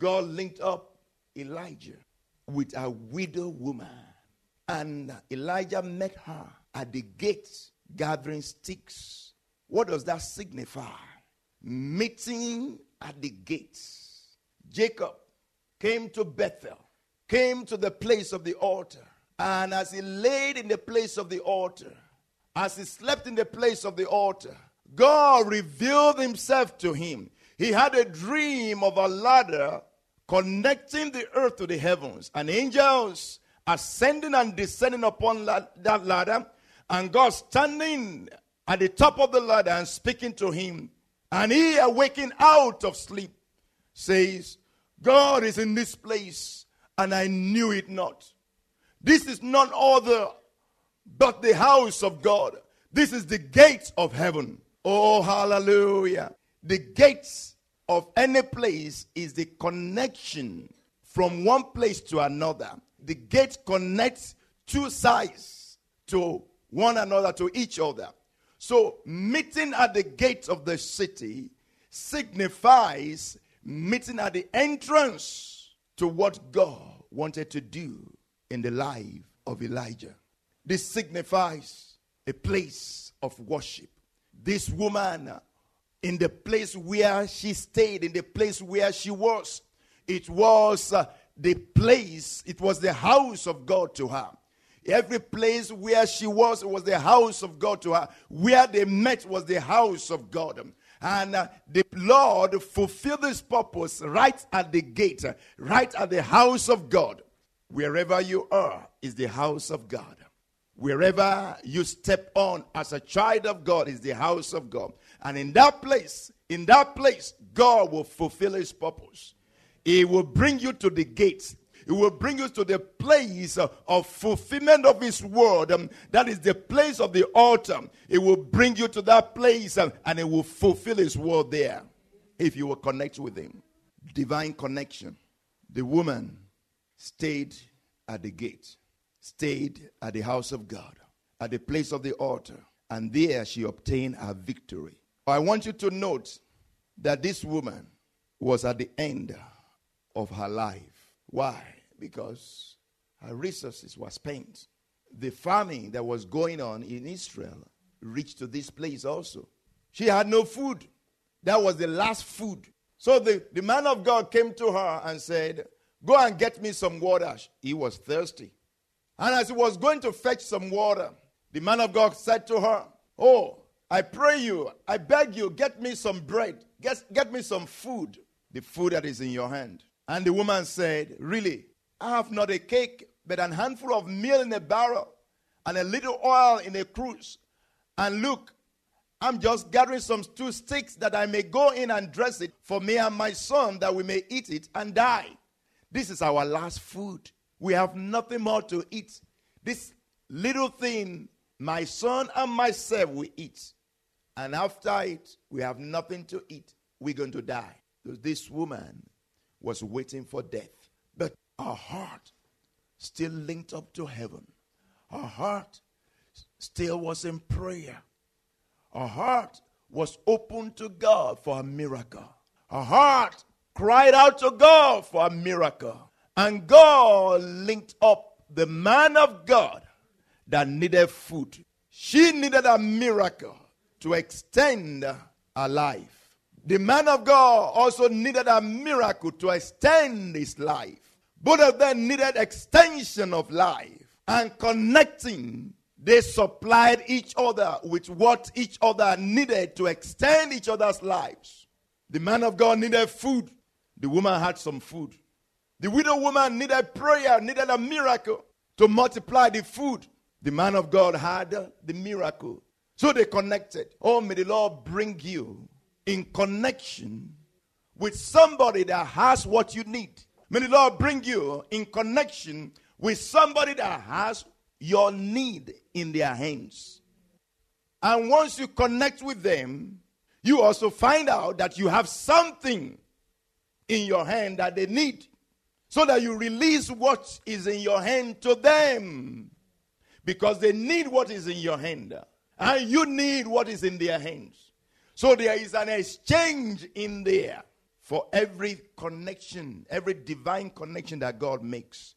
God linked up Elijah with a widow woman. And Elijah met her at the gates gathering sticks. What does that signify? Meeting at the gates. Jacob came to Bethel, came to the place of the altar. And as he laid in the place of the altar, as he slept in the place of the altar, God revealed himself to him. He had a dream of a ladder connecting the earth to the heavens, and angels ascending and descending upon la- that ladder, and God standing at the top of the ladder and speaking to him. And he, awaking out of sleep, says, God is in this place, and I knew it not. This is none other but the house of God. This is the gates of heaven. Oh, hallelujah. The gates of any place is the connection from one place to another. The gate connects two sides to one another, to each other. So, meeting at the gate of the city signifies meeting at the entrance to what God wanted to do in the life of Elijah. This signifies a place of worship. This woman in the place where she stayed, in the place where she was. It was uh, the place, it was the house of God to her. Every place where she was was the house of God to her. Where they met was the house of God. And uh, the Lord fulfilled this purpose right at the gate, right at the house of God. Wherever you are is the house of God. Wherever you step on as a child of God is the house of God. And in that place, in that place, God will fulfill his purpose. He will bring you to the gates. He will bring you to the place of fulfillment of His word. Um, that is the place of the altar. It will bring you to that place um, and it will fulfill His word there if you will connect with Him. Divine connection. The woman stayed at the gate, stayed at the house of God, at the place of the altar, and there she obtained her victory. I want you to note that this woman was at the end of her life. Why? Because her resources were spent. The famine that was going on in Israel reached to this place also. She had no food. That was the last food. So the, the man of God came to her and said, Go and get me some water. He was thirsty. And as he was going to fetch some water, the man of God said to her, Oh, I pray you, I beg you, get me some bread, get, get me some food, the food that is in your hand. And the woman said, Really, I have not a cake, but an handful of meal in a barrel and a little oil in a cruse. And look, I'm just gathering some two sticks that I may go in and dress it for me and my son that we may eat it and die. This is our last food. We have nothing more to eat. This little thing, my son and myself will eat. And after it, we have nothing to eat. We're going to die. Because this woman was waiting for death. But her heart still linked up to heaven. Her heart still was in prayer. Her heart was open to God for a miracle. Her heart cried out to God for a miracle. And God linked up the man of God that needed food. She needed a miracle to extend her life. The man of God also needed a miracle to extend his life. Both of them needed extension of life and connecting. They supplied each other with what each other needed to extend each other's lives. The man of God needed food. The woman had some food. The widow woman needed prayer, needed a miracle to multiply the food. The man of God had the miracle so they connected. Oh, may the Lord bring you in connection with somebody that has what you need. May the Lord bring you in connection with somebody that has your need in their hands. And once you connect with them, you also find out that you have something in your hand that they need so that you release what is in your hand to them because they need what is in your hand and you need what is in their hands. So there is an exchange in there for every connection, every divine connection that God makes.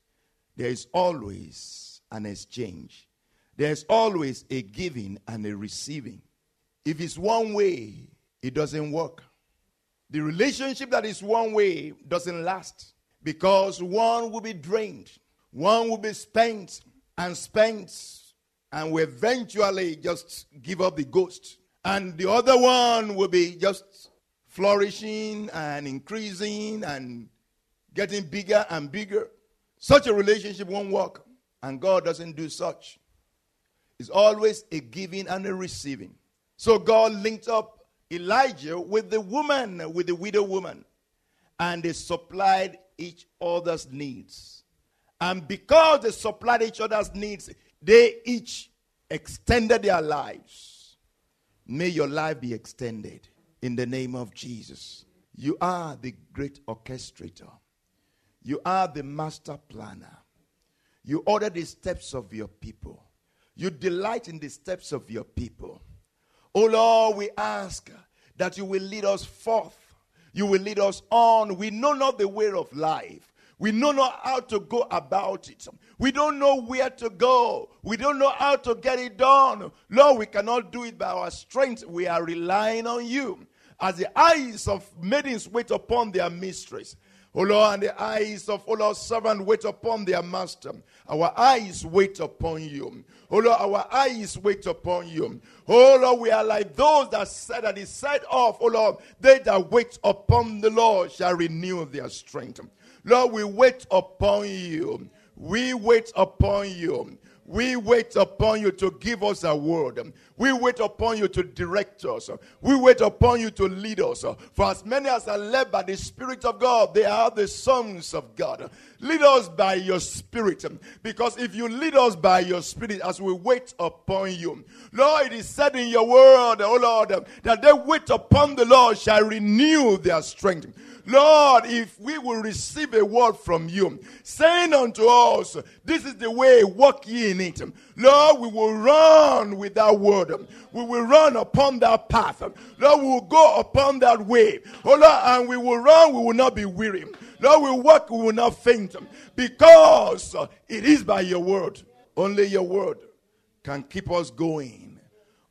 There is always an exchange. There's always a giving and a receiving. If it's one way, it doesn't work. The relationship that is one way doesn't last because one will be drained, one will be spent and spent, and will eventually just give up the ghost. And the other one will be just flourishing and increasing and getting bigger and bigger. Such a relationship won't work, and God doesn't do such. It's always a giving and a receiving. So God linked up Elijah with the woman, with the widow woman, and they supplied each other's needs. And because they supplied each other's needs, they each extended their lives. May your life be extended in the name of Jesus. You are the great orchestrator, you are the master planner. You order the steps of your people, you delight in the steps of your people. Oh Lord, we ask that you will lead us forth. You will lead us on. We know not the way of life. We know not how to go about it. We don't know where to go. We don't know how to get it done. Lord, we cannot do it by our strength. We are relying on you. As the eyes of maidens wait upon their mistress, O Lord, and the eyes of all our servants wait upon their master. Our eyes wait upon you. O Lord, our eyes wait upon you. O Lord, we are like those that said the side of, oh Lord, they that wait upon the Lord shall renew their strength. Lord, we wait upon you. We wait upon you. We wait upon you to give us a word. We wait upon you to direct us. We wait upon you to lead us. For as many as are led by the Spirit of God, they are the sons of God. Lead us by your Spirit. Because if you lead us by your Spirit as we wait upon you, Lord, it is said in your word, oh Lord, that they wait upon the Lord shall renew their strength. Lord, if we will receive a word from you, saying unto us, This is the way, walk ye in it. Lord, we will run with that word. We will run upon that path. Lord, we will go upon that way. Oh Lord, and we will run, we will not be weary. Lord, we walk, we will not faint. Because it is by your word. Only your word can keep us going.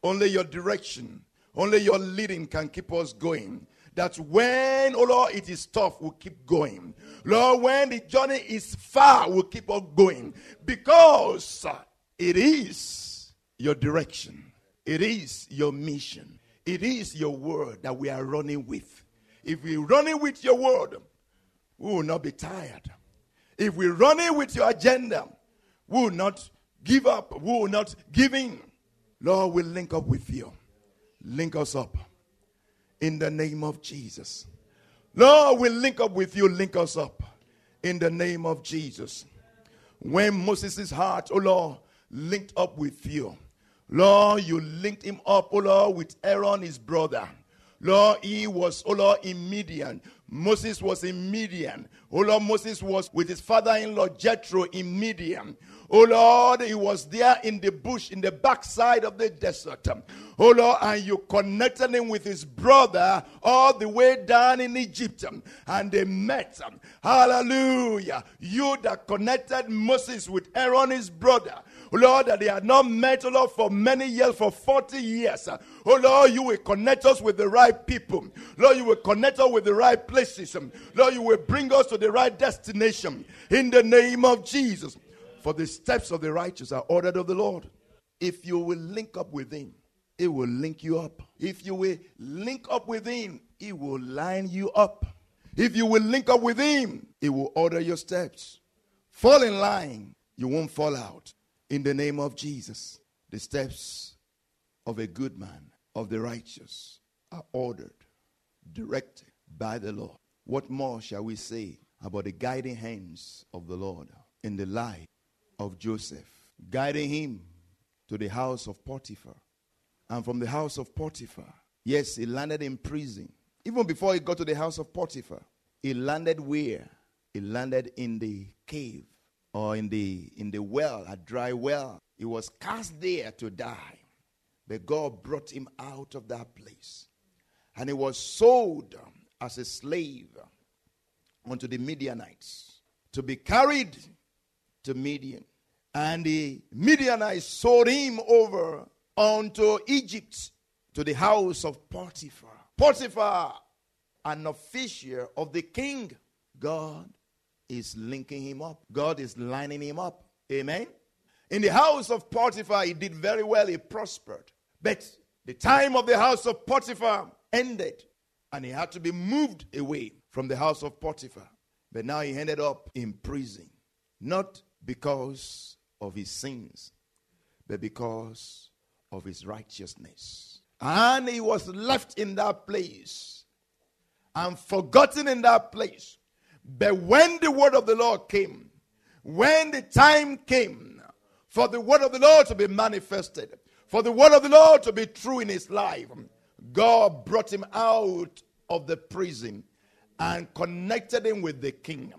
Only your direction, only your leading can keep us going that when, oh Lord, it is tough, we'll keep going. Lord, when the journey is far, we'll keep on going because it is your direction, it is your mission, it is your word that we are running with. If we're running with your word, we will not be tired. If we're running with your agenda, we will not give up, we will not give in. Lord, we'll link up with you. Link us up in the name of Jesus. Lord, we link up with you, link us up in the name of Jesus. When Moses' heart, oh Lord, linked up with you, Lord, you linked him up, oh Lord, with Aaron, his brother. Lord, he was, oh Lord, in Midian. Moses was in Midian. Oh Lord, Moses was with his father in law Jethro in Midian. Oh Lord, he was there in the bush, in the backside of the desert. Oh Lord, and you connected him with his brother all the way down in Egypt. And they met. Hallelujah. You that connected Moses with Aaron, his brother. Lord, that they had not met, Lord, for many years, for 40 years. Oh Lord, you will connect us with the right people. Lord, you will connect us with the right places. Lord, you will bring us to the right destination. In the name of Jesus. For the steps of the righteous are ordered of the Lord. If you will link up with Him, it will link you up. If you will link up with Him, He will line you up. If you will link up with Him, He will order your steps. Fall in line, you won't fall out. In the name of Jesus, the steps of a good man, of the righteous, are ordered, directed by the Lord. What more shall we say about the guiding hands of the Lord in the life of Joseph, guiding him to the house of Potiphar? And from the house of Potiphar, yes, he landed in prison. Even before he got to the house of Potiphar, he landed where? He landed in the cave or in the in the well, a dry well. He was cast there to die. But God brought him out of that place. And he was sold as a slave unto the Midianites to be carried to Midian. And the Midianites sold him over unto Egypt to the house of Potiphar. Potiphar, an official of the king. God is linking him up, God is lining him up. Amen. In the house of Potiphar, he did very well, he prospered. But the time of the house of Potiphar ended, and he had to be moved away from the house of Potiphar. But now he ended up in prison, not because of his sins, but because of his righteousness. And he was left in that place and forgotten in that place. But when the word of the Lord came, when the time came for the word of the Lord to be manifested, for the word of the Lord to be true in his life. God brought him out of the prison and connected him with the king.